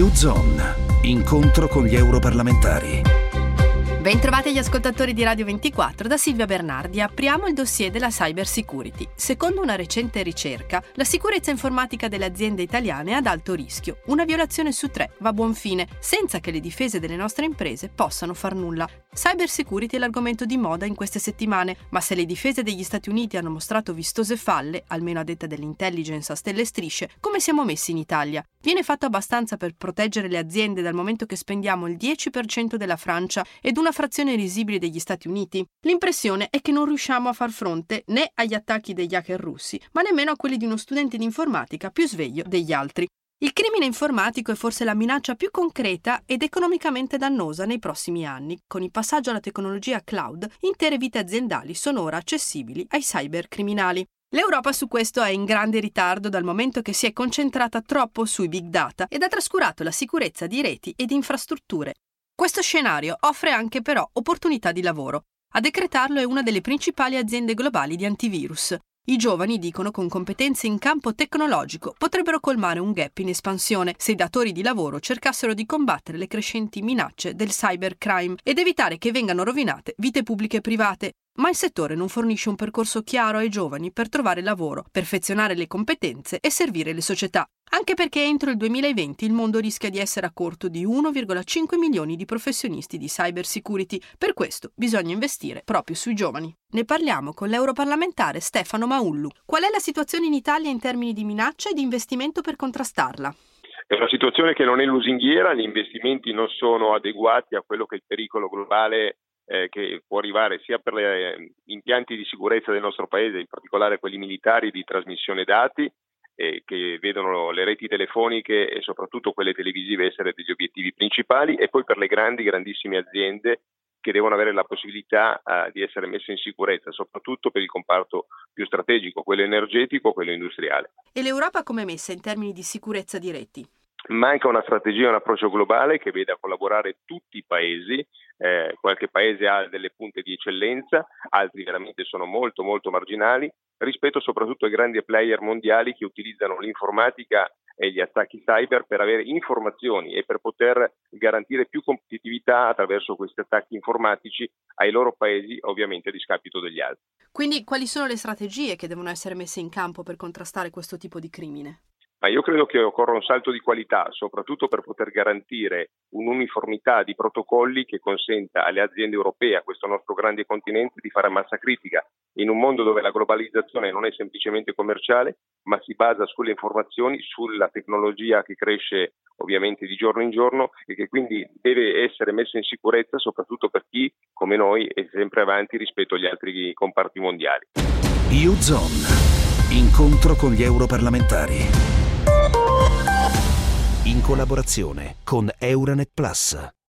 U-Zone, incontro con gli europarlamentari. Bentrovati agli ascoltatori di Radio 24 da Silvia Bernardi. Apriamo il dossier della cyber security. Secondo una recente ricerca, la sicurezza informatica delle aziende italiane è ad alto rischio. Una violazione su tre va a buon fine, senza che le difese delle nostre imprese possano far nulla. Cyber security è l'argomento di moda in queste settimane, ma se le difese degli Stati Uniti hanno mostrato vistose falle, almeno a detta dell'intelligence a stelle e strisce, come siamo messi in Italia? Viene fatto abbastanza per proteggere le aziende dal momento che spendiamo il 10% della Francia ed una frazione risibile degli Stati Uniti. L'impressione è che non riusciamo a far fronte né agli attacchi degli hacker russi, ma nemmeno a quelli di uno studente di informatica più sveglio degli altri. Il crimine informatico è forse la minaccia più concreta ed economicamente dannosa nei prossimi anni. Con il passaggio alla tecnologia cloud, intere vite aziendali sono ora accessibili ai cybercriminali. L'Europa su questo è in grande ritardo dal momento che si è concentrata troppo sui big data ed ha trascurato la sicurezza di reti ed infrastrutture. Questo scenario offre anche però opportunità di lavoro. A decretarlo è una delle principali aziende globali di antivirus. I giovani dicono con competenze in campo tecnologico potrebbero colmare un gap in espansione se i datori di lavoro cercassero di combattere le crescenti minacce del cybercrime ed evitare che vengano rovinate vite pubbliche e private, ma il settore non fornisce un percorso chiaro ai giovani per trovare lavoro, perfezionare le competenze e servire le società, anche perché entro il 2020 il mondo rischia di essere a corto di 1,5 milioni di professionisti di cyber security. Per questo bisogna investire proprio sui giovani. Ne parliamo con l'europarlamentare Stefano Maullu. Qual è la situazione in Italia in termini di minaccia e di investimento per contrastarla? È una situazione che non è lusinghiera, gli investimenti non sono adeguati a quello che è il pericolo globale eh, che può arrivare sia per gli impianti di sicurezza del nostro paese, in particolare quelli militari di trasmissione dati, eh, che vedono le reti telefoniche e soprattutto quelle televisive essere degli obiettivi principali, e poi per le grandi, grandissime aziende che devono avere la possibilità uh, di essere messe in sicurezza, soprattutto per il comparto più strategico, quello energetico, quello industriale. E l'Europa come messa in termini di sicurezza di reti? Manca una strategia, un approccio globale che veda collaborare tutti i paesi, eh, qualche paese ha delle punte di eccellenza, altri veramente sono molto molto marginali, rispetto soprattutto ai grandi player mondiali che utilizzano l'informatica e gli attacchi cyber per avere informazioni e per poter garantire più competitività attraverso questi attacchi informatici ai loro paesi, ovviamente a discapito degli altri. Quindi quali sono le strategie che devono essere messe in campo per contrastare questo tipo di crimine? Ma io credo che occorra un salto di qualità, soprattutto per poter garantire un'uniformità di protocolli che consenta alle aziende europee, a questo nostro grande continente, di fare massa critica in un mondo dove la globalizzazione non è semplicemente commerciale, ma si basa sulle informazioni, sulla tecnologia che cresce ovviamente di giorno in giorno e che quindi deve essere messa in sicurezza soprattutto per chi, come noi, è sempre avanti rispetto agli altri comparti mondiali. U-Zone. Incontro con gli europarlamentari in collaborazione con Euronet Plus.